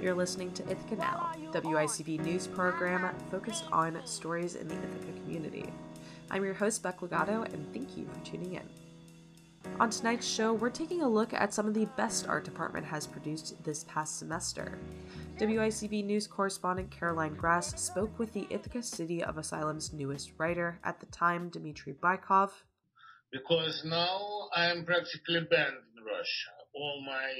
You're listening to Ithaca Now, WICB news program focused on stories in the Ithaca community. I'm your host, Beck Legato, and thank you for tuning in. On tonight's show, we're taking a look at some of the best art department has produced this past semester. WICB news correspondent Caroline Grass spoke with the Ithaca City of Asylum's newest writer, at the time, Dmitry Bykov. Because now I am practically banned in Russia. All my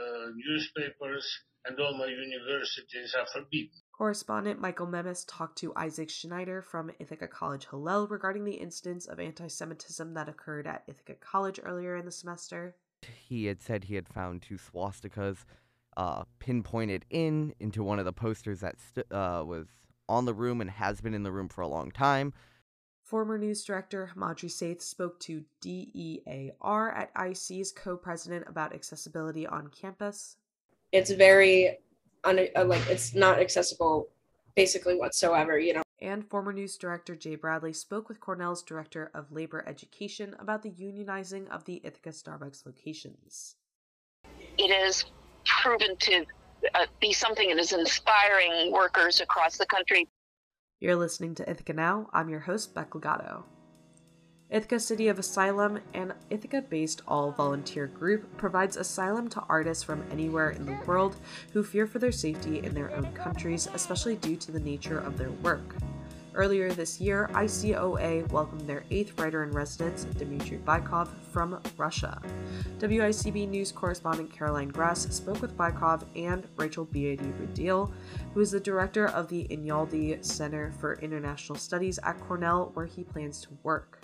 uh, newspapers and all my universities are forbidden. Correspondent Michael Memis talked to Isaac Schneider from Ithaca College Hillel regarding the instance of anti Semitism that occurred at Ithaca College earlier in the semester. He had said he had found two swastikas uh, pinpointed in into one of the posters that st- uh, was on the room and has been in the room for a long time. Former news director Madri Saith spoke to DEAR at IC's co president about accessibility on campus it's very un- uh, like it's not accessible basically whatsoever you know and former news director Jay Bradley spoke with Cornell's director of labor education about the unionizing of the Ithaca Starbucks locations. It is proven to uh, be something that is inspiring workers across the country. You're listening to Ithaca Now. I'm your host, Beck Legato. Ithaca City of Asylum, an Ithaca based all volunteer group, provides asylum to artists from anywhere in the world who fear for their safety in their own countries, especially due to the nature of their work. Earlier this year, ICOA welcomed their eighth writer in residence, Dmitry Bykov, from Russia. WICB news correspondent Caroline Grass spoke with Bykov and Rachel Beatty Riedl, who is the director of the Einaudi Center for International Studies at Cornell, where he plans to work.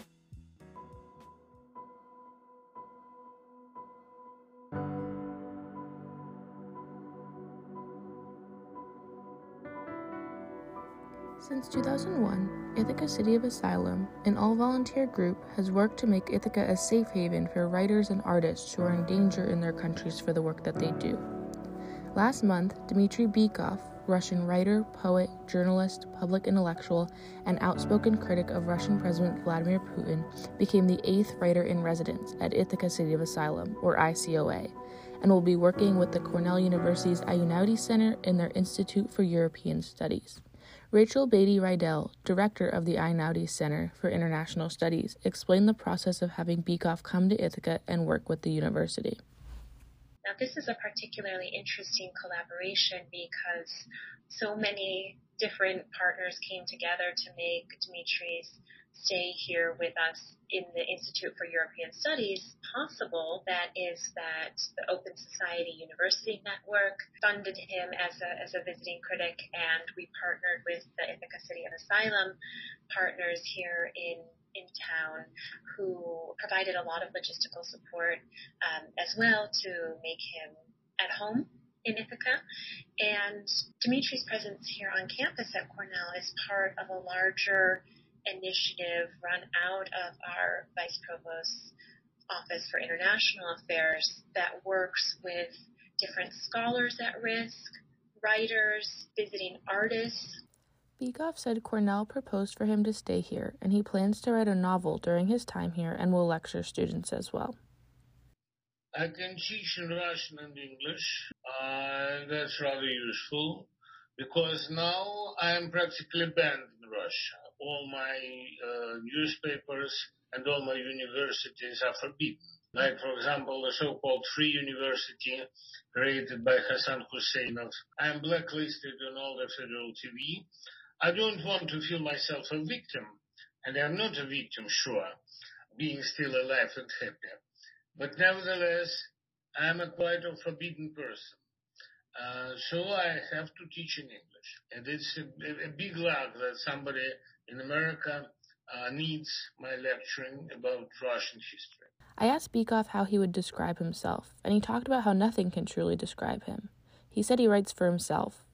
Since 2001, Ithaca City of Asylum, an all volunteer group, has worked to make Ithaca a safe haven for writers and artists who are in danger in their countries for the work that they do. Last month, Dmitry Bykov, Russian writer, poet, journalist, public intellectual, and outspoken critic of Russian President Vladimir Putin, became the eighth writer in residence at Ithaca City of Asylum, or ICOA, and will be working with the Cornell University's Einaudi Center in their Institute for European Studies. Rachel Beatty Riedl, director of the Einaudi Center for International Studies, explained the process of having Bykov come to Ithaca and work with the university. Now, this is a particularly interesting collaboration because so many different partners came together to make Dimitri's stay here with us in the Institute for European Studies possible. That is that the Open Society University Network funded him as a, as a visiting critic, and we partnered with the Ithaca City of Asylum partners here in in town who provided a lot of logistical support um, as well to make him at home in Ithaca. And Dimitri's presence here on campus at Cornell is part of a larger initiative run out of our Vice Provost's Office for International Affairs that works with different scholars at risk, writers, visiting artists. Bykov said Cornell proposed for him to stay here, and he plans to write a novel during his time here and will lecture students as well. I can teach in Russian and English. Uh, that's rather useful because now I am practically banned in Russia all my uh, newspapers and all my universities are forbidden. Like, for example, the so-called Free University created by Hassan Husseinov. I am blacklisted on all the federal TV. I don't want to feel myself a victim, and I'm not a victim, sure, being still alive and happy. But nevertheless, I'm a quite a forbidden person. Uh, so I have to teach in English. And it's a, a big luck that somebody in America uh, needs my lecturing about Russian history. I asked Bykov how he would describe himself, and he talked about how nothing can truly describe him. He said he writes for himself,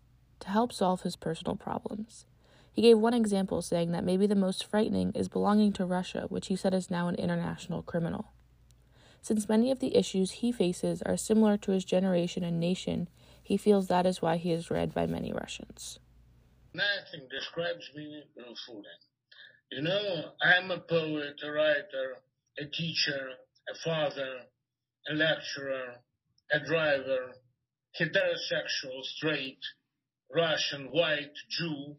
to help solve his personal problems. He gave one example, saying that maybe the most frightening is belonging to Russia, which he said is now an international criminal. Since many of the issues he faces are similar to his generation and nation, he feels that is why he is read by many Russians. Nothing describes me fully. You know, I'm a poet, a writer, a teacher, a father, a lecturer, a driver, heterosexual, straight, Russian, white, Jew.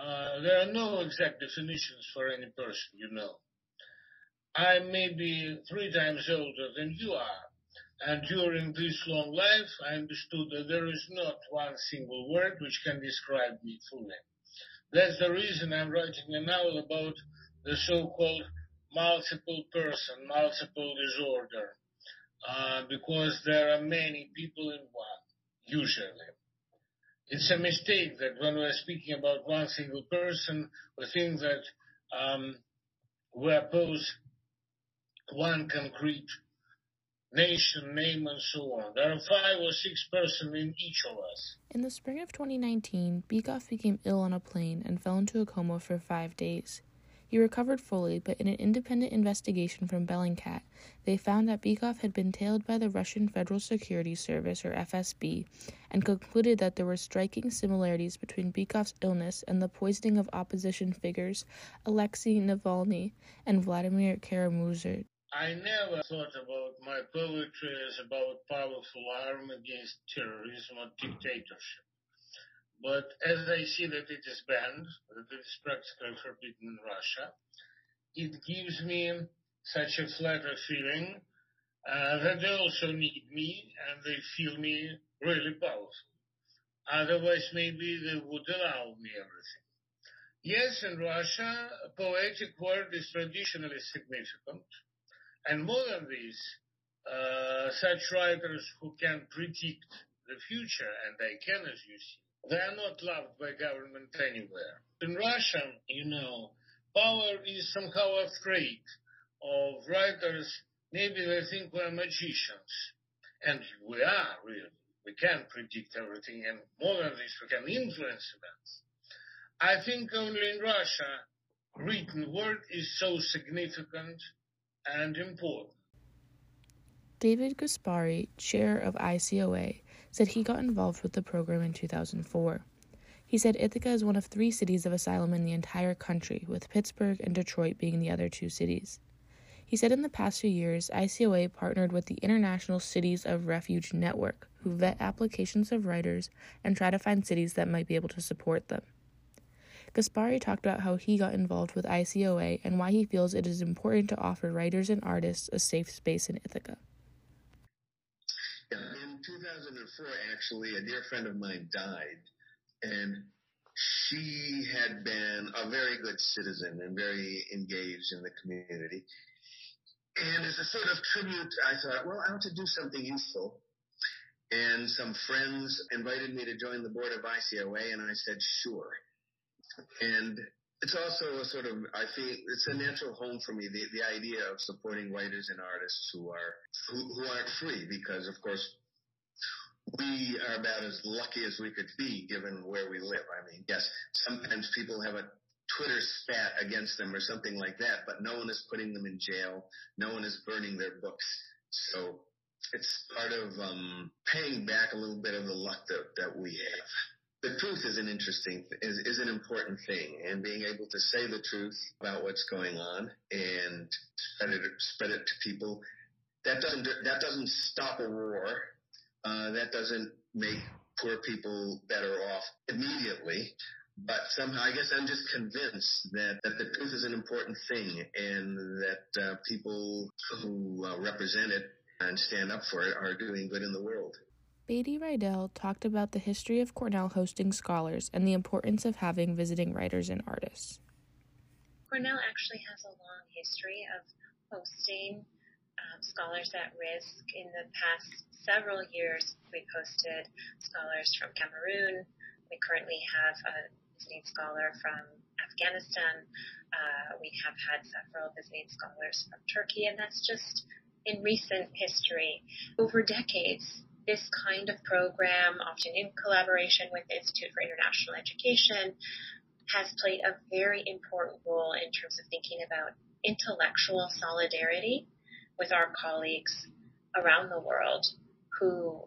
Uh, there are no exact definitions for any person, you know. I may be three times older than you are, and during this long life, I understood that there is not one single word which can describe me fully. That's the reason I'm writing a novel about the so-called multiple person, multiple disorder, uh, because there are many people in one, usually. It's a mistake that when we're speaking about one single person, we think that um, we oppose one concrete nation, name, and so on. There are five or six persons in each of us. In the spring of 2019, Bykov became ill on a plane and fell into a coma for five days. He recovered fully, but in an independent investigation from Bellingcat, they found that Bykov had been tailed by the Russian Federal Security Service, or FSB, and concluded that there were striking similarities between Bykov's illness and the poisoning of opposition figures Alexei Navalny and Vladimir Kara-Murza. I never thought about my poetry as about powerful arm against terrorism or dictatorship. But as I see that it is banned, that it is practically forbidden in Russia, it gives me such a flatter feeling uh, that they also need me and they feel me really powerful. Otherwise, maybe they would allow me everything. Yes, in Russia, poetic word is traditionally significant. And more than this, uh, such writers who can predict the future, and they can, as you see, they are not loved by government anywhere. In Russia, you know, power is somehow afraid of writers. Maybe they think we're magicians. And we are, really. We can predict everything, and more than this, we can influence events. I think only in Russia, written word is so significant and important. David Gaspari, chair of ICOA, said he got involved with the program in 2004. He said Ithaca is one of three cities of asylum in the entire country, with Pittsburgh and Detroit being the other two cities. He said in the past few years, ICOA partnered with the International Cities of Refuge Network, who vet applications of writers and try to find cities that might be able to support them. Gaspari talked about how he got involved with ICOA and why he feels it is important to offer writers and artists a safe space in Ithaca. In 2004, actually, a dear friend of mine died, and she had been a very good citizen and very engaged in the community. And as a sort of tribute, I thought, well, I want to do something useful. And some friends invited me to join the board of ICOA, and I said, sure. And it's also a sort of, I think it's a natural home for me, the, the idea of supporting writers and artists who are, who, who aren't free because of course we are about as lucky as we could be given where we live. I mean, yes, sometimes people have a Twitter spat against them or something like that, but no one is putting them in jail. No one is burning their books. So it's part of um, paying back a little bit of the luck that, that we have the truth is an interesting is, is an important thing and being able to say the truth about what's going on and spread it spread it to people that doesn't that doesn't stop a war uh, that doesn't make poor people better off immediately but somehow I guess I'm just convinced that, that the truth is an important thing and that uh, people who uh, represent it and stand up for it are doing good in the world. Beatty Riedl talked about the history of Cornell hosting scholars and the importance of having visiting writers and artists. Cornell actually has a long history of hosting um, scholars at risk. In the past several years, we've hosted scholars from Cameroon. We currently have a visiting scholar from Afghanistan. Uh, we have had several visiting scholars from Turkey, and that's just in recent history. Over decades, this kind of program, often in collaboration with the Institute for International Education, has played a very important role in terms of thinking about intellectual solidarity with our colleagues around the world who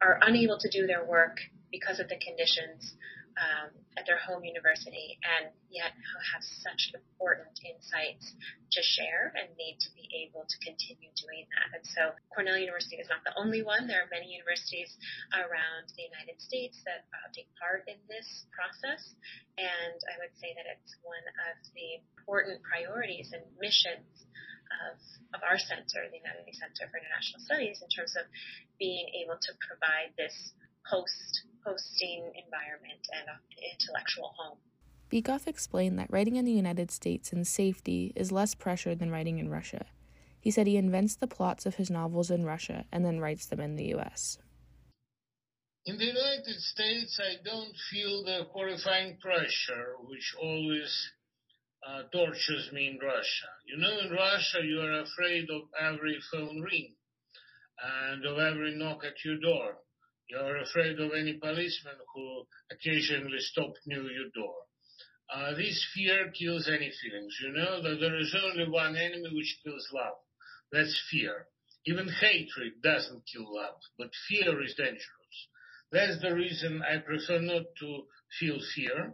are unable to do their work because of the conditions um, at their home university and yet have such important insights to share and need to be able to continue doing that. And so Cornell University is not the only one. There are many universities around the United States that uh, take part in this process. And I would say that it's one of the important priorities and missions of, of our center, the Einaudi Center for International Studies, in terms of being able to provide this host hosting environment and intellectual home. Bykov explained that writing in the United States in safety is less pressure than writing in Russia. He said he invents the plots of his novels in Russia and then writes them in the US. In the United States, I don't feel the horrifying pressure which always uh, tortures me in Russia. You know, in Russia, you are afraid of every phone ring and of every knock at your door. You're afraid of any policeman who occasionally stop near your door. Uh, this fear kills any feelings. You know that there is only one enemy which kills love. That's fear. Even hatred doesn't kill love, but fear is dangerous. That's the reason I prefer not to feel fear.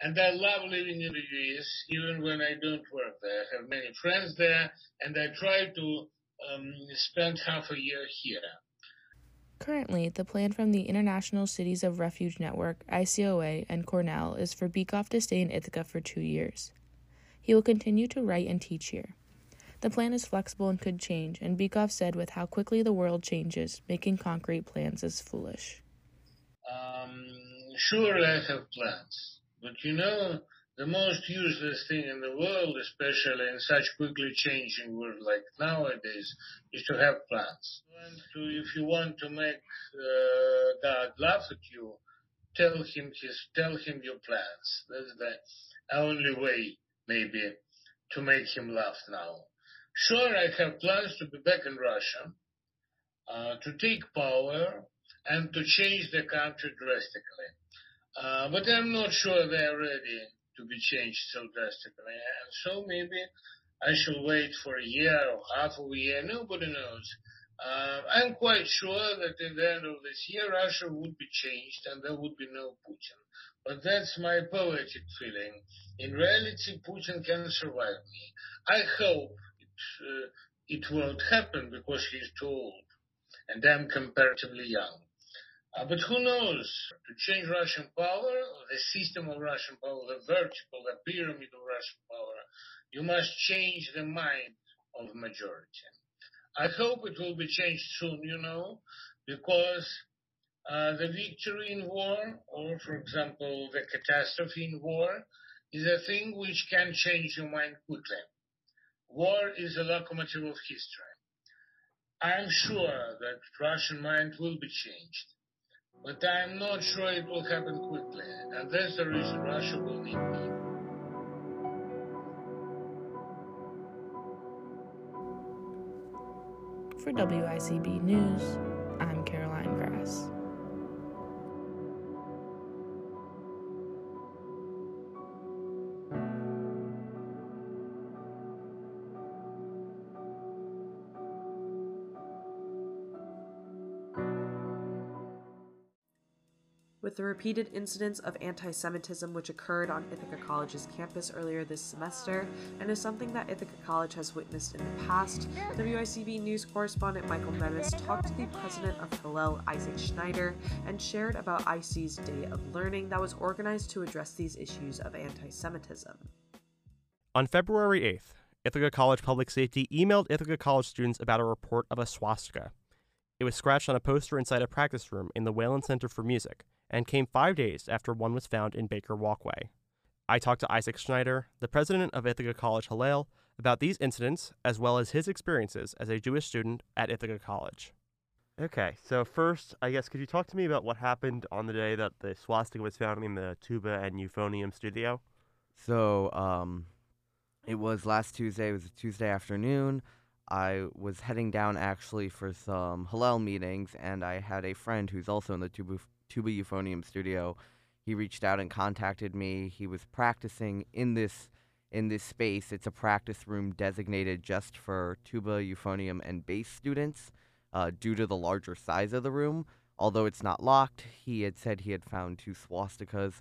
And I love living in the US, even when I don't work there. I have many friends there, and I try to um, spend half a year here. Currently, the plan from the International Cities of Refuge Network, ICOA, and Cornell is for Bykov to stay in Ithaca for two years. He will continue to write and teach here. The plan is flexible and could change, and Bykov said with how quickly the world changes, making concrete plans is foolish. Um, sure, I have plans, but you know, the most useless thing in the world, especially in such quickly changing world like nowadays, is to have plans. To, if you want to make uh, God laugh at you, tell him his, tell him your plans. That's the only way, maybe, to make him laugh now. Sure, I have plans to be back in Russia, uh, to take power and to change the country drastically. Uh, but I'm not sure they're ready to be changed so drastically. And so maybe I shall wait for a year or half a year. Nobody knows. Uh, I'm quite sure that in the end of this year, Russia would be changed and there would be no Putin. But that's my poetic feeling. In reality, Putin can survive me. I hope it, uh, it won't happen because he's too old and I'm comparatively young. Uh, but who knows? To change Russian power, the system of Russian power, the vertical, the pyramid of Russian power, you must change the mind of majority. I hope it will be changed soon, you know, because uh, the victory in war, or for example, the catastrophe in war, is a thing which can change your mind quickly. War is a locomotive of history. I'm sure that Russian mind will be changed. But I'm not sure it will happen quickly, and that's the reason Russia will need me. For WICB News, I'm Caroline Grass. The repeated incidents of anti Semitism which occurred on Ithaca College's campus earlier this semester, and is something that Ithaca College has witnessed in the past, WICB News correspondent Michael Menace talked to the president of Hillel, Isaac Schneider, and shared about IC's Day of Learning that was organized to address these issues of anti Semitism. On February 8th, Ithaca College Public Safety emailed Ithaca College students about a report of a swastika. It was scratched on a poster inside a practice room in the Whalen Center for Music and came five days after one was found in Baker Walkway. I talked to Isaac Schneider, the president of Ithaca College Hillel, about these incidents as well as his experiences as a Jewish student at Ithaca College. Okay, so first, I guess, could you talk to me about what happened on the day that the swastika was found in the tuba and euphonium studio? So, um, it was last Tuesday. It was a Tuesday afternoon. I was heading down actually for some Hillel meetings, and I had a friend who's also in the tuba Tuba Euphonium studio. He reached out and contacted me. He was practicing in this in this space. It's a practice room designated just for tuba, euphonium, and bass students uh, due to the larger size of the room. although it's not locked, he had said he had found two swastikas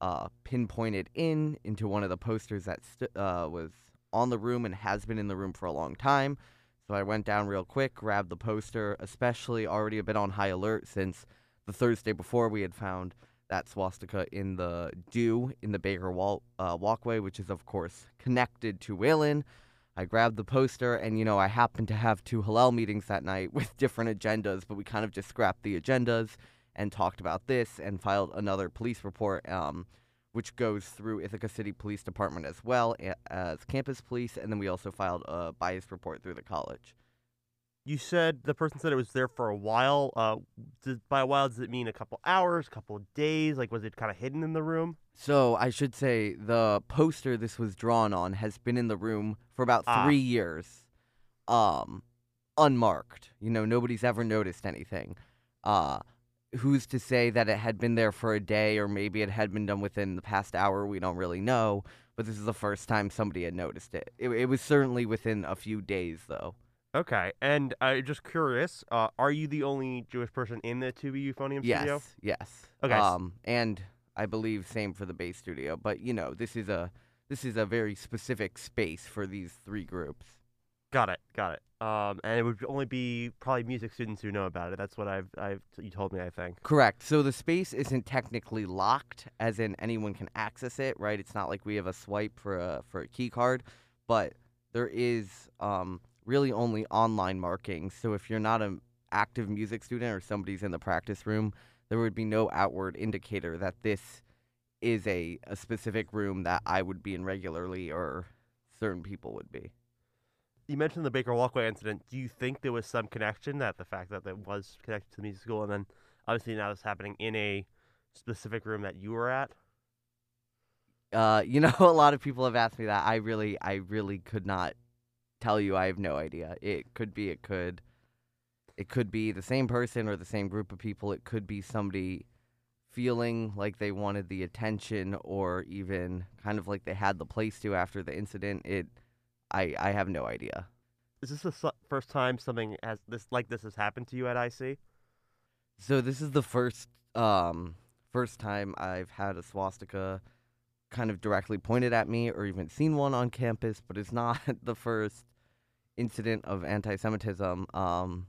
uh, pinpointed in into one of the posters that st- uh, was on the room and has been in the room for a long time. So I went down real quick, grabbed the poster, especially already a bit on high alert since the Thursday before we had found that swastika in the dew in the Baker wall, uh, walkway, which is, of course, connected to Whalen. I grabbed the poster, and you know, I happened to have two Hillel meetings that night with different agendas, but we kind of just scrapped the agendas and talked about this and filed another police report, um, which goes through Ithaca City Police Department as well as campus police, and then we also filed a bias report through the college. You said the person said it was there for a while. Uh, did, by a while, does it mean a couple hours, a couple days? Like, was it kind of hidden in the room? So I should say the poster this was drawn on has been in the room for about Ah. three years, um, unmarked. You know, nobody's ever noticed anything. Uh, who's to say that it had been there for a day or maybe it had been done within the past hour? We don't really know. But this is the first time somebody had noticed it. It, it was certainly within a few days, though. Okay, and uh, just curious, uh, are you the only Jewish person in the Tuba Euphonium studio? Yes, yes. Okay, Um, and I believe same for the bass studio. But you know, this is a this is a very specific space for these three groups. Got it, got it. Um, and it would only be probably music students who know about it. That's what I've, I've you told me. I think. Correct. So the space isn't technically locked, as in anyone can access it, right? It's not like we have a swipe for a for a key card, but there is um, really only online marking. So if you're not an active music student or somebody's in the practice room, there would be no outward indicator that this is a, a specific room that I would be in regularly or certain people would be. You mentioned the Baker Walkway incident. Do you think there was some connection that the fact that it was connected to the music school, and then obviously now it's happening in a specific room that you were at? Uh, you know, a lot of people have asked me that. I really, I really could not tell you. I have no idea. It could be, it could, it could be the same person or the same group of people. It could be somebody feeling like they wanted the attention, or even kind of like they had the place to after the incident. It, I, I have no idea. Is this the s- first time something has this like this has happened to you at IC? So this is the first, um, first time I've had a swastika kind of directly pointed at me or even seen one on campus, but it's not the first incident of anti-Semitism. Um,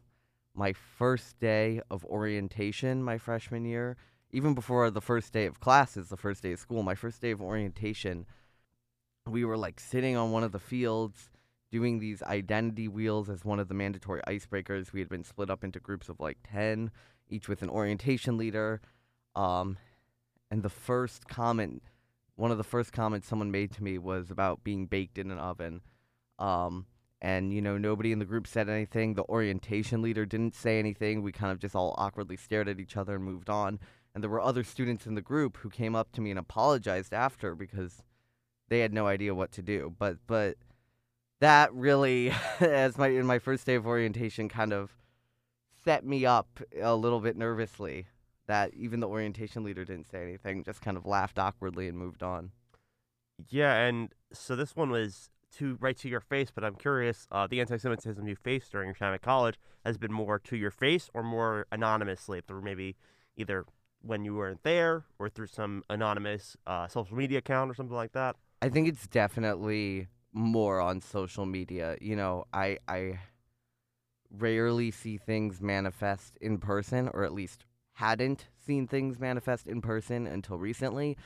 my first day of orientation, my freshman year, even before the first day of classes, the first day of school, my first day of orientation, we were like sitting on one of the fields doing these identity wheels as one of the mandatory icebreakers. We had been split up into groups of like 10, each with an orientation leader. Um, and the first comment, one of the first comments someone made to me was about being baked in an oven. Um, and, you know, nobody in the group said anything. The orientation leader didn't say anything. We kind of just all awkwardly stared at each other and moved on. And there were other students in the group who came up to me and apologized after because they had no idea what to do. But, but that really, as my in my first day of orientation, kind of set me up a little bit nervously. That even the orientation leader didn't say anything, just kind of laughed awkwardly and moved on. Yeah, and so this one was to right to your face, but I'm curious, uh, the anti-Semitism you faced during your time at college has been more to your face or more anonymously through maybe either when you weren't there or through some anonymous uh, social media account or something like that. I think it's definitely more on social media. You know, I I rarely see things manifest in person, or at least hadn't seen things manifest in person until recently.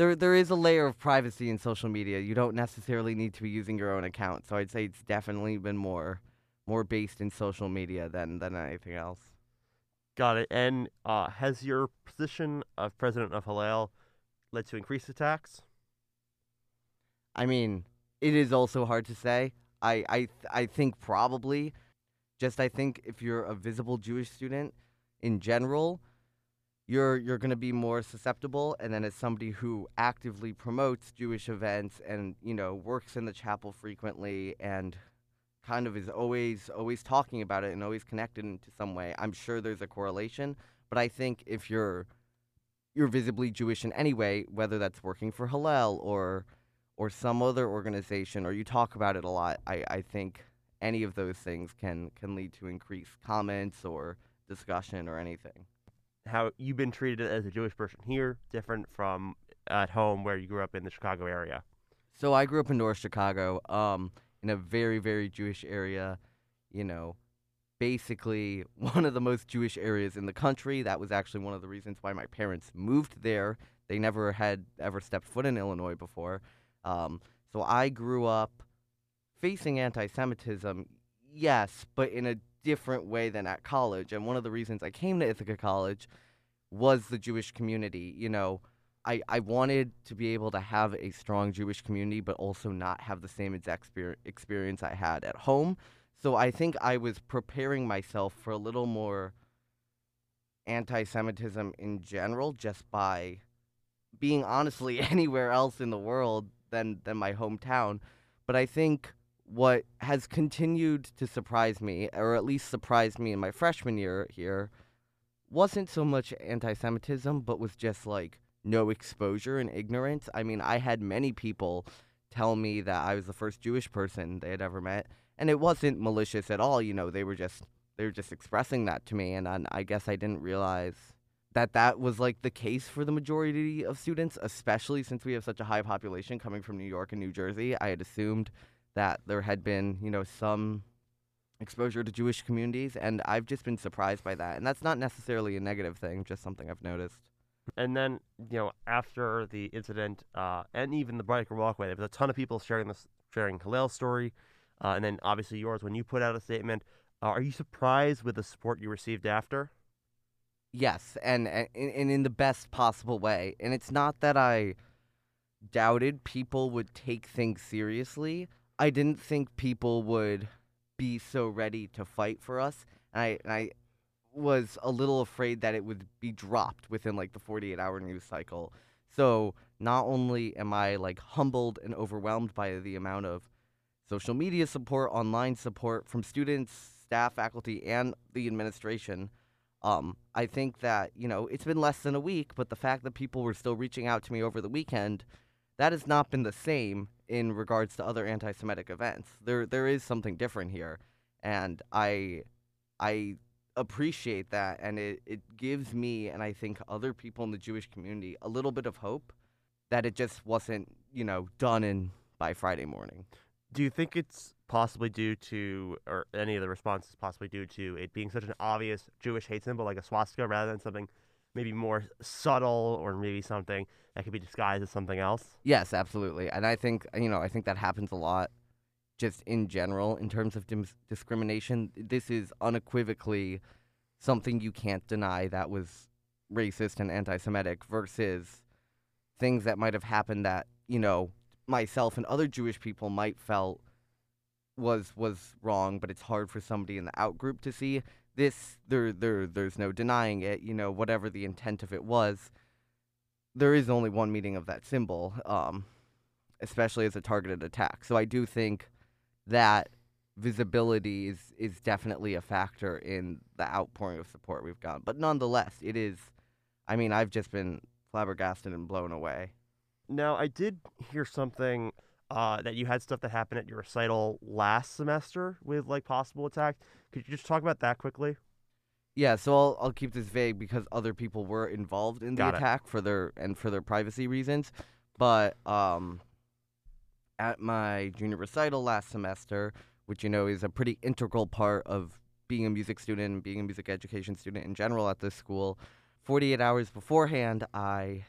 There there is a layer of privacy in social media. You don't necessarily need to be using your own account. So I'd say it's definitely been more more based in social media than than anything else. Got it. And uh, has your position of president of Hillel led to increased attacks? I mean, it is also hard to say. I I I think probably just I think if you're a visible Jewish student in general, you're you're going to be more susceptible and then as somebody who actively promotes Jewish events and, you know, works in the chapel frequently and kind of is always always talking about it and always connected into some way, I'm sure there's a correlation, but I think if you're you're visibly Jewish in any way, whether that's working for Hillel or or some other organization or you talk about it a lot, I, I think any of those things can can lead to increased comments or discussion or anything. How you've been treated as a Jewish person here, different from at home where you grew up in the Chicago area. So I grew up in North Chicago, um, in a very, very Jewish area. You know, basically one of the most Jewish areas in the country. That was actually one of the reasons why my parents moved there. They never had ever stepped foot in Illinois before. Um, so I grew up facing anti Semitism, yes, but in a different way than at college. And one of the reasons I came to Ithaca College was the Jewish community. You know, I, I wanted to be able to have a strong Jewish community, but also not have the same exact experience I had at home. So I think I was preparing myself for a little more anti Semitism in general just by being honestly anywhere else in the world than, than my hometown. But I think what has continued to surprise me, or at least surprised me in my freshman year here, wasn't so much anti Semitism, but was just like no exposure and ignorance. I mean, I had many people tell me that I was the first Jewish person they had ever met, and it wasn't malicious at all. You know, they were just they were just expressing that to me, and I, I guess I didn't realize that that was like the case for the majority of students, especially since we have such a high population coming from New York and New Jersey. I had assumed that there had been, you know, some exposure to Jewish communities, and I've just been surprised by that. And that's not necessarily a negative thing, just something I've noticed. And then, you know, after the incident uh, and even the Baker walkway, there was a ton of people sharing this, sharing Hillel's story, uh, and then obviously yours when you put out a statement. Uh, are you surprised with the support you received after? Yes, and, and and in the best possible way. And it's not that I doubted people would take things seriously. I didn't think people would be so ready to fight for us. And I, and I was a little afraid that it would be dropped within like the 48 hour news cycle. So not only am I like humbled and overwhelmed by the amount of social media support, online support from students, staff, faculty, and the administration, um, I think that, you know, it's been less than a week, but the fact that people were still reaching out to me over the weekend, that has not been the same in regards to other anti-Semitic events. There there is something different here, and I I appreciate that, and it it gives me and I think other people in the Jewish community a little bit of hope that it just wasn't you know done in by Friday morning. Do you think it's possibly due to, or any of the responses possibly due to it being such an obvious Jewish hate symbol like a swastika rather than something maybe more subtle or maybe something that could be disguised as something else. Yes, absolutely. And I think, you know, I think that happens a lot just in general in terms of discrimination. This is unequivocally something you can't deny that was racist and anti Semitic versus things that might have happened that, you know, myself and other Jewish people might felt was was wrong, but it's hard for somebody in the out group to see this there there there's no denying it you know whatever the intent of it was there is only one meaning of that symbol um especially as a targeted attack. So i do think that visibility is is definitely a factor in the outpouring of support we've gotten. But nonetheless it is i mean i've just been flabbergasted and blown away. Now i did hear something uh, that you had stuff that happened at your recital last semester with like possible attack. Could you just talk about that quickly? Yeah, so I'll I'll keep this vague because other people were involved in the Got attack it. for their and for their privacy reasons. But um, at my junior recital last semester, which you know is a pretty integral part of being a music student and being a music education student in general at this school, 48 hours beforehand, I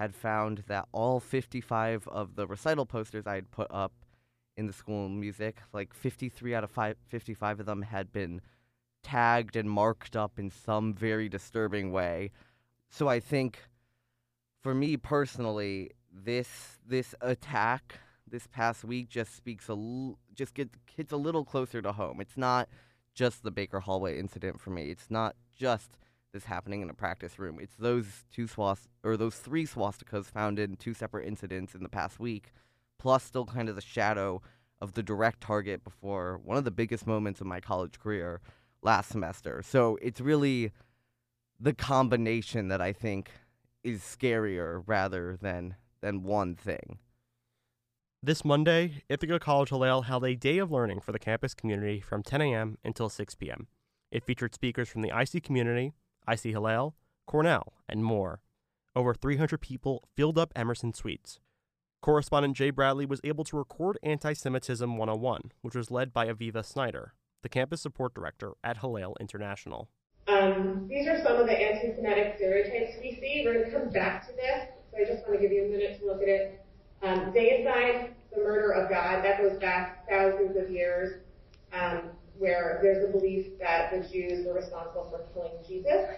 had found that all 55 of the recital posters I had put up in the school music, like 53 out of five, 55 of them had been tagged and marked up in some very disturbing way. So I think for me personally, this this attack this past week just speaks a l- just get hits a little closer to home. It's not just the Baker Hallway incident for me. It's not just this happening in a practice room. It's those two swast or those three swastikas found in two separate incidents in the past week, plus still kind of the shadow of the direct target before one of the biggest moments of my college career last semester. So it's really the combination that I think is scarier rather than than one thing. This Monday, Ithaca College Hillel held a day of learning for the campus community from 10 a.m. until 6 p.m. It featured speakers from the IC community, IC Hillel, Cornell, and more. Over 300 people filled up Emerson Suites. Correspondent Jay Bradley was able to record Anti Semitism 101, which was led by Aviva Snyder, the campus support director at Hillel International. Um, these are some of the anti Semitic stereotypes we see. We're going to come back to this, so I just want to give you a minute to look at it. Um, deicide, the murder of God, that goes back thousands of years, um, where there's a belief that the Jews were responsible for killing Jesus.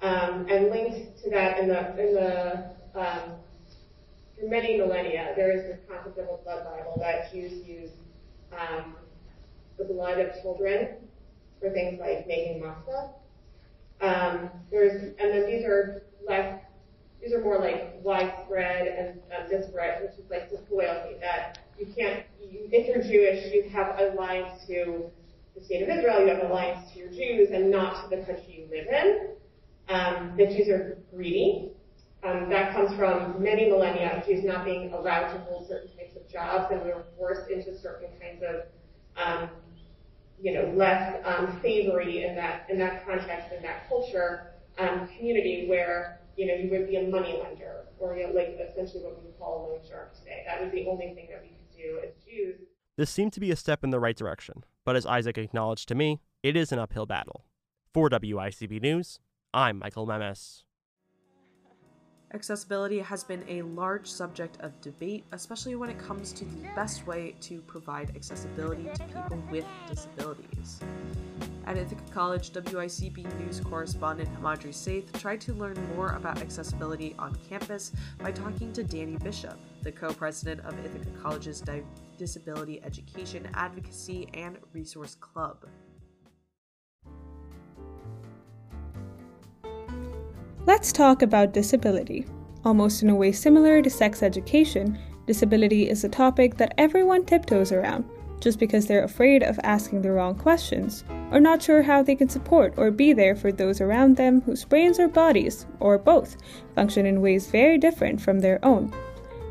Um, and linked to that in the, in the um, through many millennia, there is this concept of a blood libel that Jews use um, the blood of children for things like making matzah. Um, there's, and then these are less, these are more like widespread and um, disparate, which is like disloyalty that you can't, you, if you're Jewish, you have alliance to the state of Israel, you have alliance to your Jews and not to the country you live in. Um, the Jews are greedy. Um, that comes from many millennia of Jews not being allowed to hold certain types of jobs, and we were forced into certain kinds of, um, you know, less um, savory in that in that context in that culture um, community where you know you would be a money lender or you know, like essentially what we would call a loan shark today. That was the only thing that we do as Jews. This seemed to be a step in the right direction, but as Isaac acknowledged to me, it is an uphill battle. For WICB News, I'm Michael Memes. Accessibility has been a large subject of debate, especially when it comes to the best way to provide accessibility to people with disabilities. At Ithaca College, WICB News correspondent Hamadri Saith tried to learn more about accessibility on campus by talking to Danny Bishop, the co president of Ithaca College's Disability Education Advocacy and Resource Club. Let's talk about disability. Almost in a way similar to sex education, disability is a topic that everyone tiptoes around just because they're afraid of asking the wrong questions, or not sure how they can support or be there for those around them whose brains or bodies, or both, function in ways very different from their own.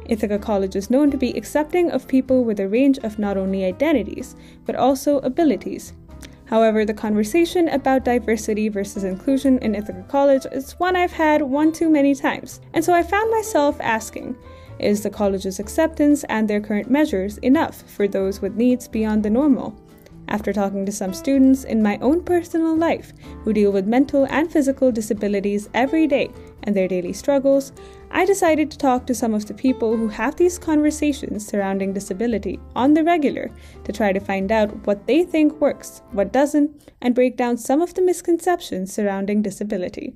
Ithaca College is known to be accepting of people with a range of not only identities, but also abilities, However, the conversation about diversity versus inclusion in Ithaca College is one I've had one too many times, and so I found myself asking Is the college's acceptance and their current measures enough for those with needs beyond the normal? After talking to some students in my own personal life who deal with mental and physical disabilities every day and their daily struggles, I decided to talk to some of the people who have these conversations surrounding disability on the regular to try to find out what they think works, what doesn't, and break down some of the misconceptions surrounding disability.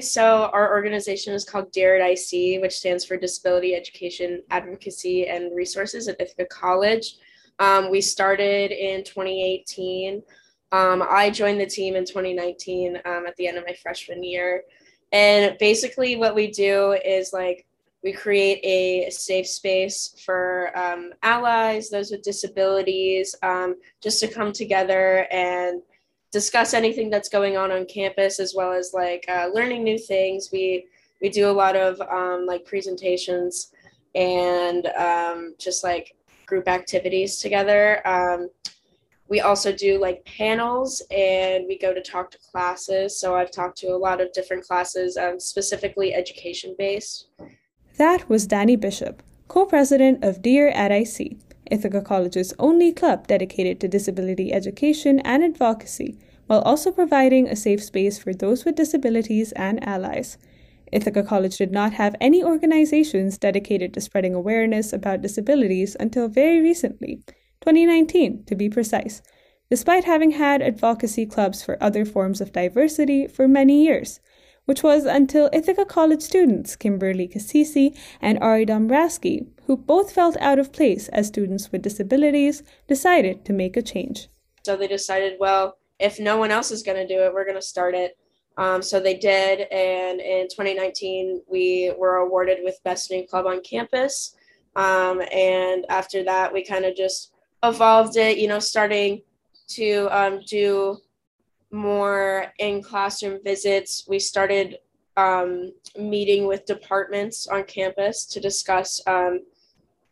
So, our organization is called DARE IC, which stands for Disability Education Advocacy and Resources at Ithaca College. Um, we started in 2018. Um, I joined the team in 2019 um, at the end of my freshman year. And basically, what we do is like we create a safe space for um, allies, those with disabilities, um, just to come together and discuss anything that's going on on campus, as well as like uh, learning new things. We we do a lot of um, like presentations and um, just like group activities together. We also do like panels and we go to talk to classes. So I've talked to a lot of different classes, um, specifically education based. That was Danny Bishop, co president of DEAR at IC, Ithaca College's only club dedicated to disability education and advocacy, while also providing a safe space for those with disabilities and allies. Ithaca College did not have any organizations dedicated to spreading awareness about disabilities until very recently, 2019 to be precise, despite having had advocacy clubs for other forms of diversity for many years, which was until Ithaca College students Kimberly Cassisi and Ari Dombrowski, who both felt out of place as students with disabilities, decided to make a change. So they decided, well, if no one else is going to do it, we're going to start it. Um, so they did, and in 2019, we were awarded with Best New Club on campus. Um, and after that, we kind of just evolved it, you know, starting to um, do more in classroom visits. We started um, meeting with departments on campus to discuss um,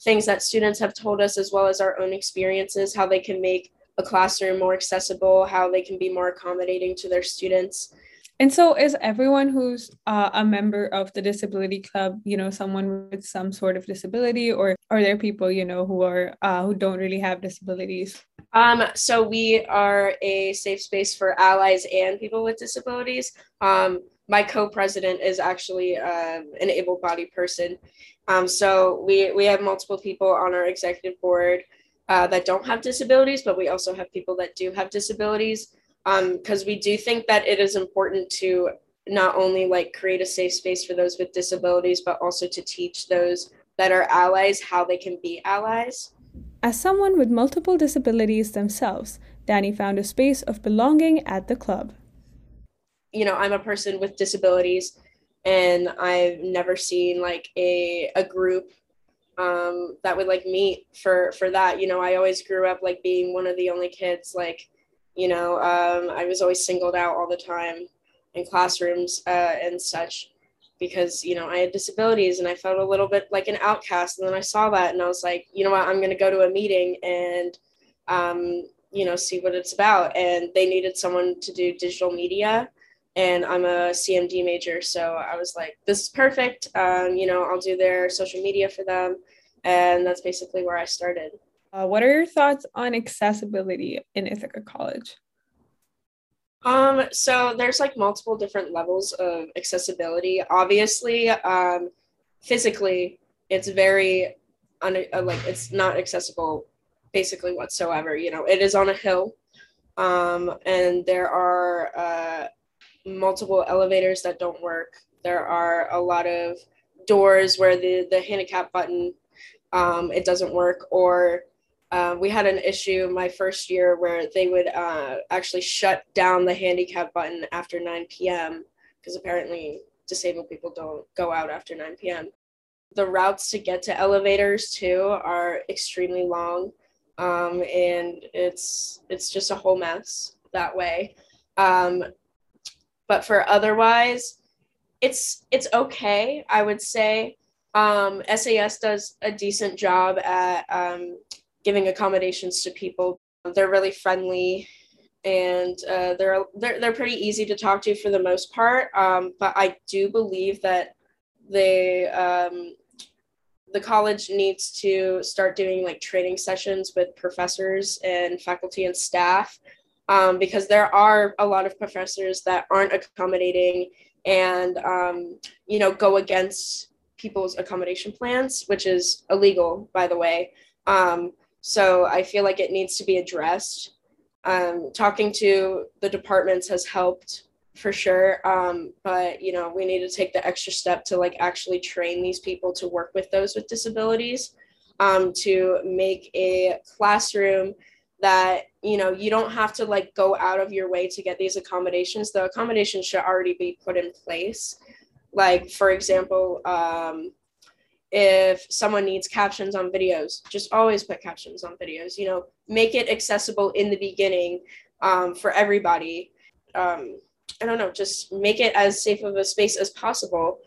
things that students have told us, as well as our own experiences, how they can make a classroom more accessible, how they can be more accommodating to their students. And so, is everyone who's uh, a member of the disability club, you know, someone with some sort of disability, or are there people, you know, who are uh, who don't really have disabilities? Um, so we are a safe space for allies and people with disabilities. Um, my co-president is actually um, an able-bodied person. Um, so we we have multiple people on our executive board uh, that don't have disabilities, but we also have people that do have disabilities because um, we do think that it is important to not only like create a safe space for those with disabilities, but also to teach those that are allies how they can be allies. As someone with multiple disabilities themselves, Danny found a space of belonging at the club. You know, I'm a person with disabilities, and I've never seen like a a group um, that would like meet for for that. You know, I always grew up like being one of the only kids like you know, um, I was always singled out all the time in classrooms uh, and such because, you know, I had disabilities and I felt a little bit like an outcast. And then I saw that and I was like, you know what, I'm going to go to a meeting and, um, you know, see what it's about. And they needed someone to do digital media. And I'm a CMD major. So I was like, this is perfect. Um, you know, I'll do their social media for them. And that's basically where I started. Uh, what are your thoughts on accessibility in Ithaca College? Um, so there's like multiple different levels of accessibility. Obviously, um, physically, it's very un- uh, like it's not accessible basically whatsoever. You know, it is on a hill, um, and there are uh, multiple elevators that don't work. There are a lot of doors where the the handicap button um, it doesn't work, or uh, we had an issue my first year where they would uh, actually shut down the handicap button after 9 p.m. because apparently disabled people don't go out after 9 p.m. The routes to get to elevators too are extremely long, um, and it's it's just a whole mess that way. Um, but for otherwise, it's it's okay. I would say um, SAS does a decent job at um, giving accommodations to people. They're really friendly and uh, they're, they're they're pretty easy to talk to for the most part. Um, but I do believe that they um, the college needs to start doing like training sessions with professors and faculty and staff um, because there are a lot of professors that aren't accommodating and um, you know go against people's accommodation plans, which is illegal, by the way. Um, so I feel like it needs to be addressed. Um, talking to the departments has helped for sure. Um, but you know, we need to take the extra step to like actually train these people to work with those with disabilities, um, to make a classroom that you know you don't have to like go out of your way to get these accommodations. The accommodations should already be put in place. Like for example, um, if someone needs captions on videos just always put captions on videos you know make it accessible in the beginning um, for everybody. Um, i don't know just make it as safe of a space as possible.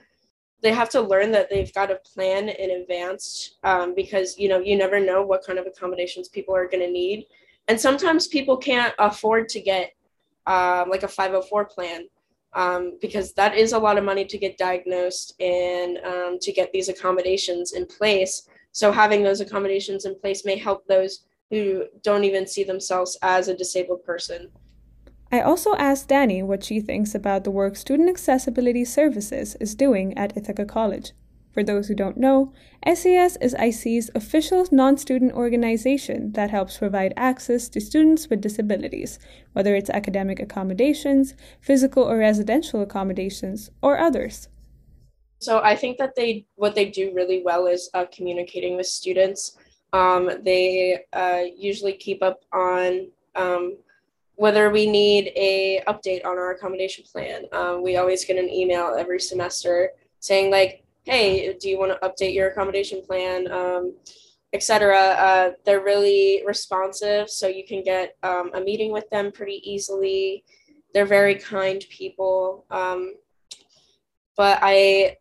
They have to learn that they've got to plan in advance um, because you know you never know what kind of accommodations people are going to need. And sometimes people can't afford to get uh, like a 504 plan um, because that is a lot of money to get diagnosed and um, to get these accommodations in place. So having those accommodations in place may help those who don't even see themselves as a disabled person. I also asked Danny what she thinks about the work Student Accessibility Services is doing at Ithaca College. For those who don't know, SAS is IC's official non student organization that helps provide access to students with disabilities, whether it's academic accommodations, physical or residential accommodations, or others. So I think that they what they do really well is uh, communicating with students. Um, they uh, usually keep up on um, whether we need a update on our accommodation plan. Um, we always get an email every semester saying like, hey, do you want to update your accommodation plan, um, etc. Uh, they're really responsive, so you can get um, a meeting with them pretty easily. They're very kind people. Um, but I,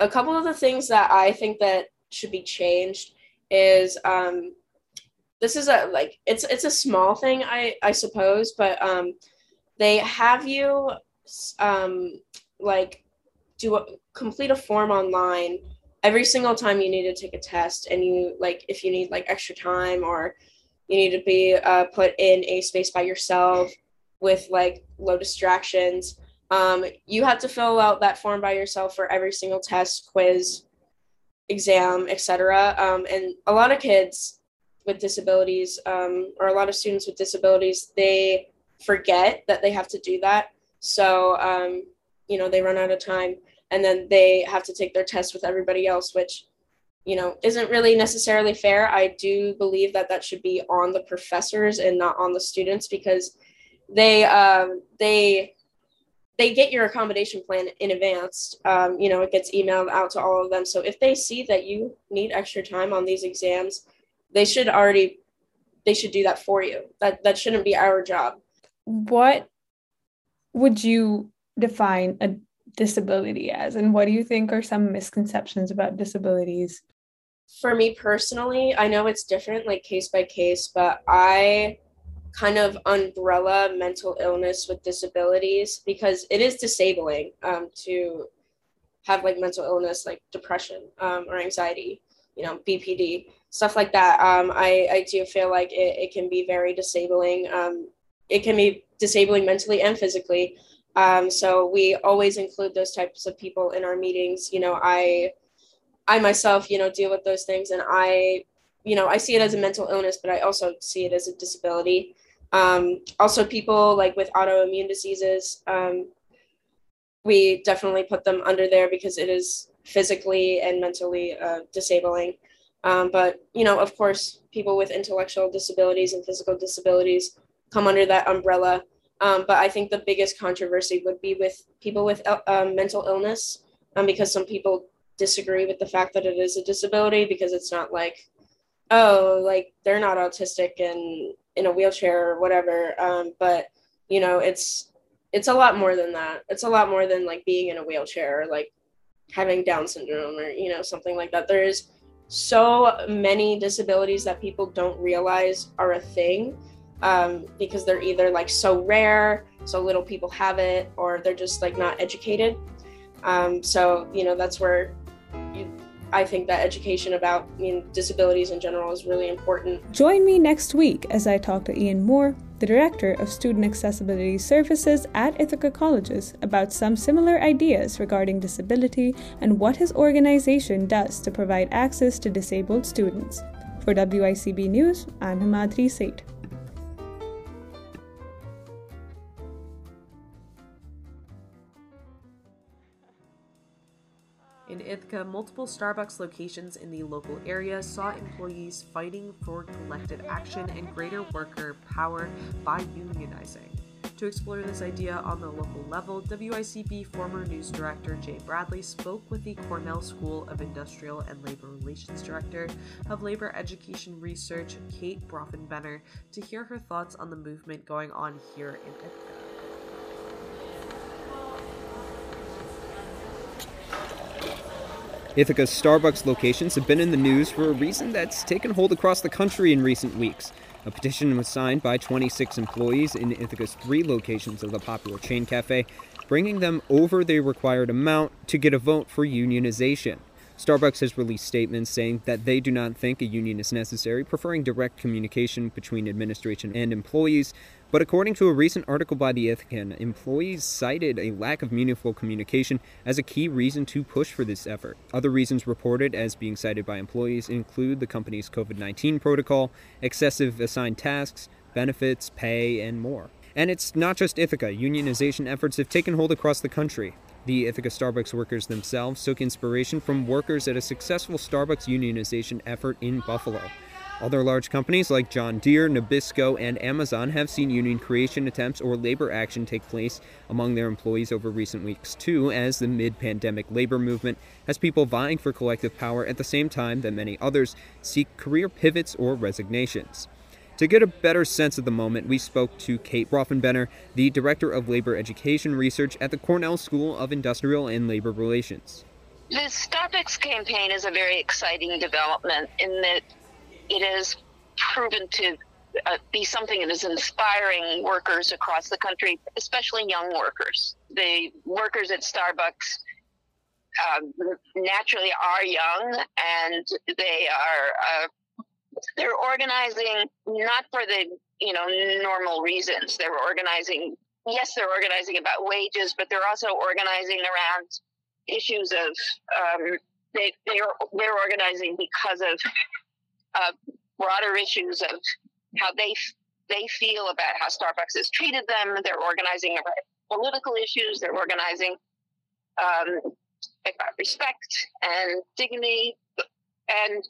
a couple of the things that I think that should be changed is um, this is a like it's it's a small thing I I suppose, but um, they have you um like do a, complete a form online every single time you need to take a test and you like if you need like extra time or you need to be uh, put in a space by yourself with like low distractions um, you have to fill out that form by yourself for every single test quiz exam etc um, and a lot of kids with disabilities um, or a lot of students with disabilities they forget that they have to do that. So um, you know they run out of time and then they have to take their test with everybody else which you know isn't really necessarily fair. I do believe that that should be on the professors and not on the students because they um, they they get your accommodation plan in advance. Um, you know it gets emailed out to all of them. So if they see that you need extra time on these exams they should already they should do that for you. That that shouldn't be our job. What would you define a disability as? And what do you think are some misconceptions about disabilities? For me personally i know it's different like case by case but i kind of umbrella mental illness with disabilities because it is disabling um, to have like mental illness like depression um, or anxiety you know bpd stuff like that. Um, I, I do feel like it, it can be very disabling. Um, it can be disabling mentally and physically um, so we always include those types of people in our meetings. You know, I, I myself, you know, deal with those things, and I, you know, I see it as a mental illness, but I also see it as a disability. Um, also, people like with autoimmune diseases, um, we definitely put them under there because it is physically and mentally uh, disabling. Um, but you know, of course, people with intellectual disabilities and physical disabilities come under that umbrella. Um, but I think the biggest controversy would be with people with uh, um, mental illness, um, because some people disagree with the fact that it is a disability because it's not like, oh, like they're not autistic and in a wheelchair or whatever. Um, but you know, it's it's a lot more than that. It's a lot more than like being in a wheelchair or like having Down syndrome or you know something like that. There is so many disabilities that people don't realize are a thing um, because they're either like so rare, so little people have it, or they're just like not educated. Um, so you know that's where you, I think that education about I mean disabilities in general is really important. Join me next week as I talk to Ian Moore, the director of Student Accessibility Services at Ithaca Colleges, about some similar ideas regarding disability and what his organization does to provide access to disabled students. For WICB News, I'm Himadri Seth. In Ithaca, multiple Starbucks locations in the local area saw employees fighting for collective action and greater worker power by unionizing. To explore this idea on the local level, WICB former news director Jay Bradley spoke with the Cornell School of Industrial and Labor Relations Director of Labor Education Research, Kate Bronfenbrenner, to hear her thoughts on the movement going on here in Ithaca. Ithaca's Starbucks locations have been in the news for a reason that's taken hold across the country in recent weeks. A petition was signed by 26 employees in Ithaca's three locations of the popular chain cafe, bringing them over the required amount to get a vote for unionization. Starbucks has released statements saying that they do not think a union is necessary, preferring direct communication between administration and employees, but according to a recent article by The Ithacan, employees cited a lack of meaningful communication as a key reason to push for this effort. Other reasons reported as being cited by employees include the company's COVID 19 protocol, excessive assigned tasks, benefits, pay, and more. And it's not just Ithaca. Unionization efforts have taken hold across the country. The Ithaca Starbucks workers themselves took inspiration from workers at a successful Starbucks unionization effort in Buffalo. Other large companies like John Deere, Nabisco, and Amazon have seen union creation attempts or labor action take place among their employees over recent weeks, too, as the mid pandemic labor movement has people vying for collective power at the same time that many others seek career pivots or resignations. To get a better sense of the moment, we spoke to Kate Bronfenbrenner, the Director of Labor Education Research at the Cornell School of Industrial and Labor Relations. The Starbucks campaign is a very exciting development in that it is proven to uh, be something that is inspiring workers across the country, especially young workers. The workers at Starbucks um, naturally are young, and they are uh, they're organizing not for the you know normal reasons. They're organizing. Yes, they're organizing about wages, but they're also organizing around issues of um, they they're they're organizing because of uh, broader issues of how they they feel about how Starbucks has treated them. They're organizing political issues. They're organizing um, about respect and dignity, and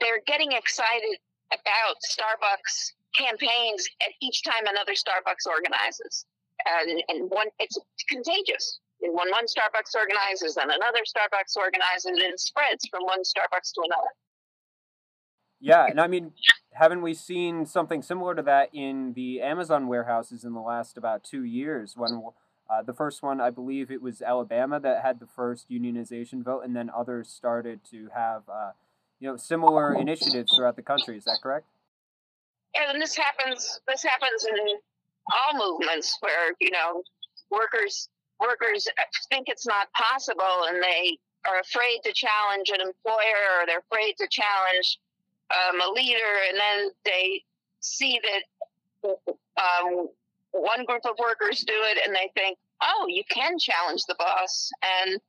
they're getting excited about Starbucks campaigns at each time another Starbucks organizes. And, and one, it's contagious. And when one Starbucks organizes, then another Starbucks organizes, and it spreads from one Starbucks to another. Yeah, and I mean, haven't we seen something similar to that in the Amazon warehouses in the last about two years? When uh, the first one, I believe it was Alabama that had the first unionization vote, and then others started to have, uh, you know, similar initiatives throughout the country. Is that correct? Yeah, and this happens. This happens in all movements where you know workers workers think it's not possible, and they are afraid to challenge an employer, or they're afraid to challenge um, a leader, and then they see that um, one group of workers do it, and they think, "Oh, you can challenge the boss," and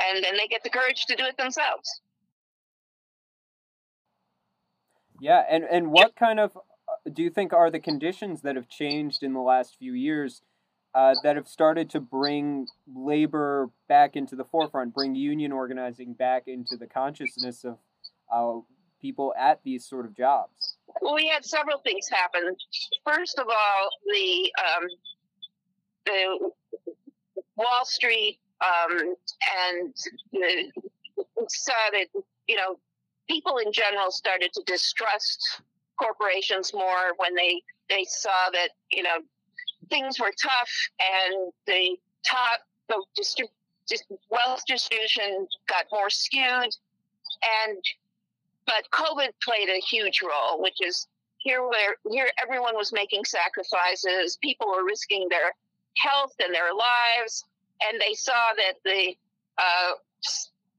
and then they get the courage to do it themselves. Yeah, and and what kind of uh, do you think are the conditions that have changed in the last few years uh, that have started to bring labor back into the forefront, bring union organizing back into the consciousness of uh, people at these sort of jobs? Well, we had several things happen. First of all, the um, the Wall Street um, and the, saw that you know people in general started to distrust corporations more when they they saw that you know things were tough and the top the wealth distribution got more skewed and but COVID played a huge role, which is here where here everyone was making sacrifices. People were risking their health and their lives, and they saw that the uh,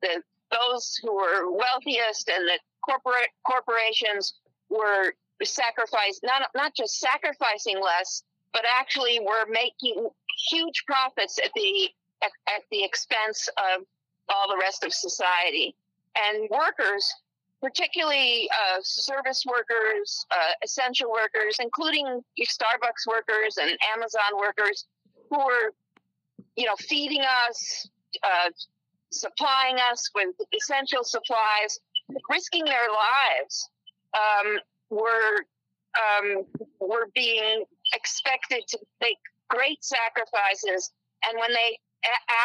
the those who were wealthiest and the corporate corporations were sacrificed not not just sacrificing less, but actually were making huge profits at the at, at the expense of all the rest of society. And workers particularly uh, service workers, uh, essential workers, including Starbucks workers and Amazon workers, who were, you know, feeding us, uh, supplying us with essential supplies, risking their lives, um, were um, were being expected to make great sacrifices. And when they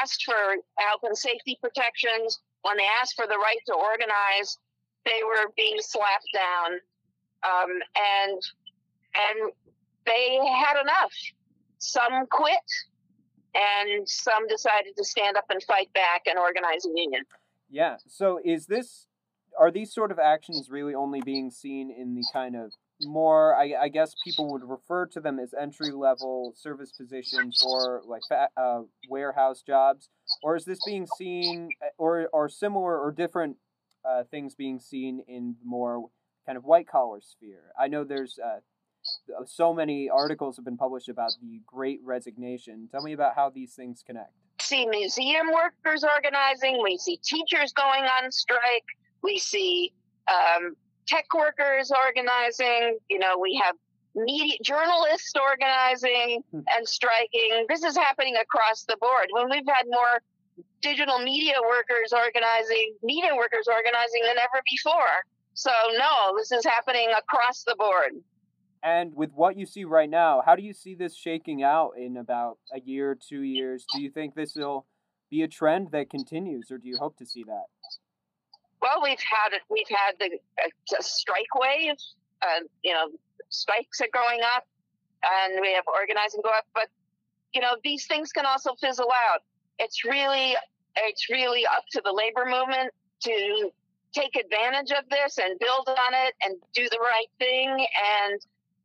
asked for health and safety protections, when they asked for the right to organize, they were being slapped down, um, and and they had enough. Some quit, and some decided to stand up and fight back and organize a union. Yeah. So is this are these sort of actions really only being seen in the kind of more I, I guess people would refer to them as entry level service positions or like uh, warehouse jobs or is this being seen or or similar or different uh, things being seen in more kind of white collar sphere. I know there's uh, so many articles have been published about the Great Resignation. Tell me about how these things connect. See museum workers organizing. We see teachers going on strike. We see um, tech workers organizing. You know, we have media journalists organizing hmm. and striking. This is happening across the board. When we've had more digital media workers organizing, media workers organizing than ever before. So, no, this is happening across the board. And with what you see right now, how do you see this shaking out in about a year, two years? Do you think this will be a trend that continues, or do you hope to see that? Well, we've had we've had the uh, strike wave. Uh, you know, strikes are going up, and we have organizing go up. But you know, these things can also fizzle out it's really it's really up to the labor movement to take advantage of this and build on it and do the right thing and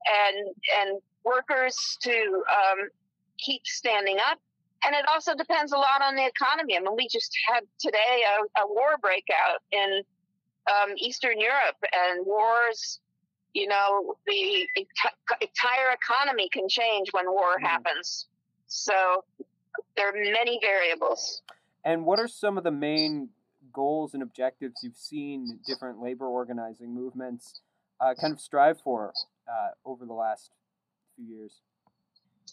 and and workers to um, keep standing up. And it also depends a lot on the economy. I mean, we just had today a, a war breakout in um, Eastern Europe, and wars. You know, the entire economy can change when war mm-hmm. happens. So there are many variables. And what are some of the main goals and objectives you've seen different labor organizing movements uh, kind of strive for uh, over the last few years?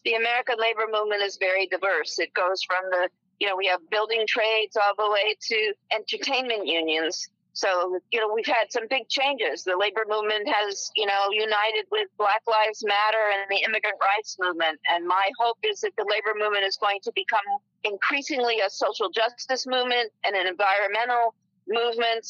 The American labor movement is very diverse. It goes from the, you know, we have building trades all the way to entertainment unions. So, you know, we've had some big changes. The labor movement has, you know, united with Black Lives Matter and the immigrant rights movement. And my hope is that the labor movement is going to become increasingly a social justice movement and an environmental movement.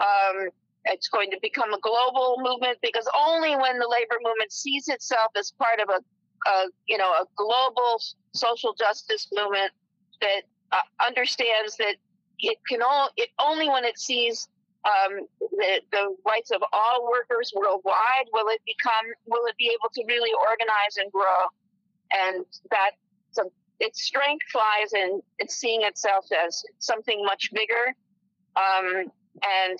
Um, it's going to become a global movement because only when the labor movement sees itself as part of a, a you know, a global social justice movement that uh, understands that it can all, it only when it sees um, the, the rights of all workers worldwide will it become, will it be able to really organize and grow. And that so its strength lies in, in seeing itself as something much bigger. Um, and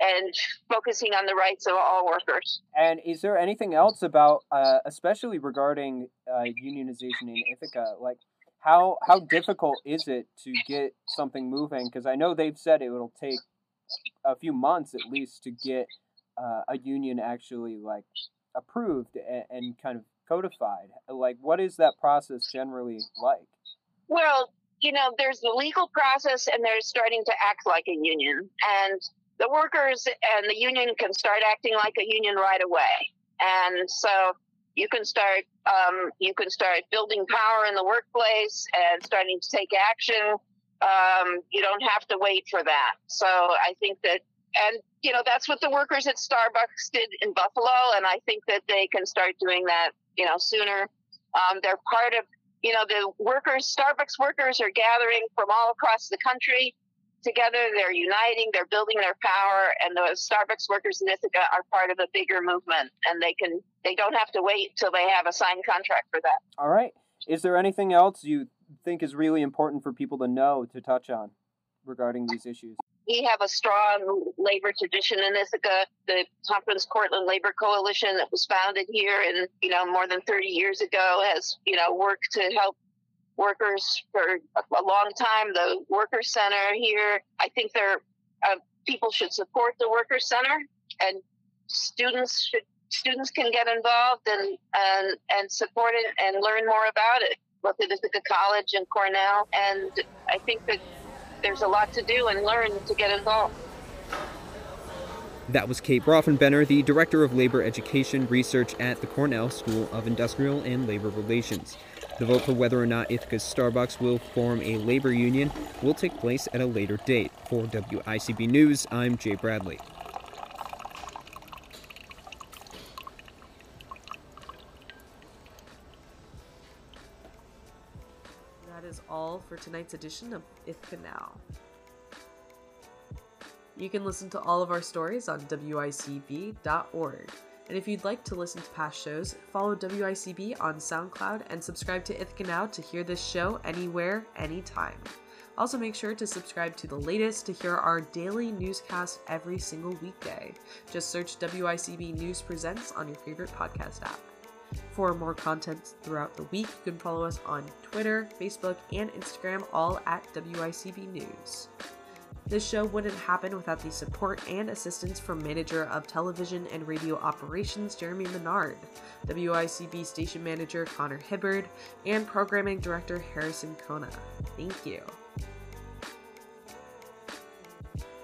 and focusing on the rights of all workers. And is there anything else about, uh, especially regarding uh, unionization in Ithaca, like how how difficult is it to get something moving? Because I know they've said it will take a few months at least to get uh, a union actually like approved and, and kind of codified. Like, what is that process generally like? Well, you know, there's the legal process, and they're starting to act like a union, and the workers and the union can start acting like a union right away. And so you can start um, you can start building power in the workplace and starting to take action. Um, you don't have to wait for that. So I think that and you know that's what the workers at Starbucks did in Buffalo, and I think that they can start doing that you know sooner. Um, they're part of you know the workers. Starbucks workers are gathering from all across the country together. They're uniting, they're building their power, and the Starbucks workers in Ithaca are part of a bigger movement, and they can they don't have to wait till they have a signed contract for that. All right. Is there anything else you think is really important for people to know to touch on regarding these issues? We have a strong labor tradition in Ithaca. The Tompkins Cortland Labor Coalition that was founded here and you know more than 30 years ago has you know worked to help workers for a long time. The Worker Center here, I think there uh, people should support the Worker Center, and students should students can get involved and and and support it and learn more about it, both at Ithaca College and Cornell. And I think that there's a lot to do and learn to get involved. That was Kate Bronfenbrenner, the Director of Labor Education Research at the Cornell School of Industrial and Labor Relations. The vote for whether or not Ithaca's Starbucks will form a labor union will take place at a later date. For WICB News, I'm Jay Bradley. For tonight's edition of Ithaca Now. You can listen to all of our stories on WICB.org. And if you'd like to listen to past shows, follow WICB on SoundCloud and subscribe to Ithaca Now to hear this show anywhere, anytime. Also, make sure to subscribe to the latest to hear our daily newscast every single weekday. Just search WICB News Presents on your favorite podcast app. For more content throughout the week, you can follow us on Twitter, Facebook, and Instagram, all at WICB News. This show wouldn't happen without the support and assistance from Manager of Television and Radio Operations Jeremy Menard, WICB Station Manager Connor Hibbard, and Programming Director Harrison Kona. Thank you.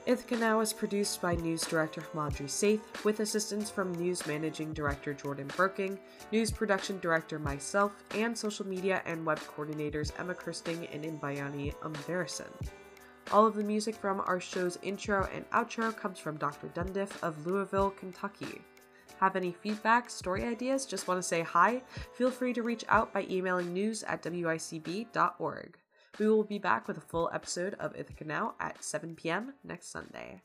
Ithaca Now is produced by News Director Himadri Seth, with assistance from News Managing Director Jordan Burking, News Production Director myself, and Social Media and Web Coordinators Emma Kirsting and Inbayani Umverison. All of the music from our show's intro and outro comes from Dr. Dundiff of Louisville, Kentucky. Have any feedback, story ideas, just want to say hi? Feel free to reach out by emailing news at wicb.org. We will be back with a full episode of Ithaca Now at 7 p.m. next Sunday.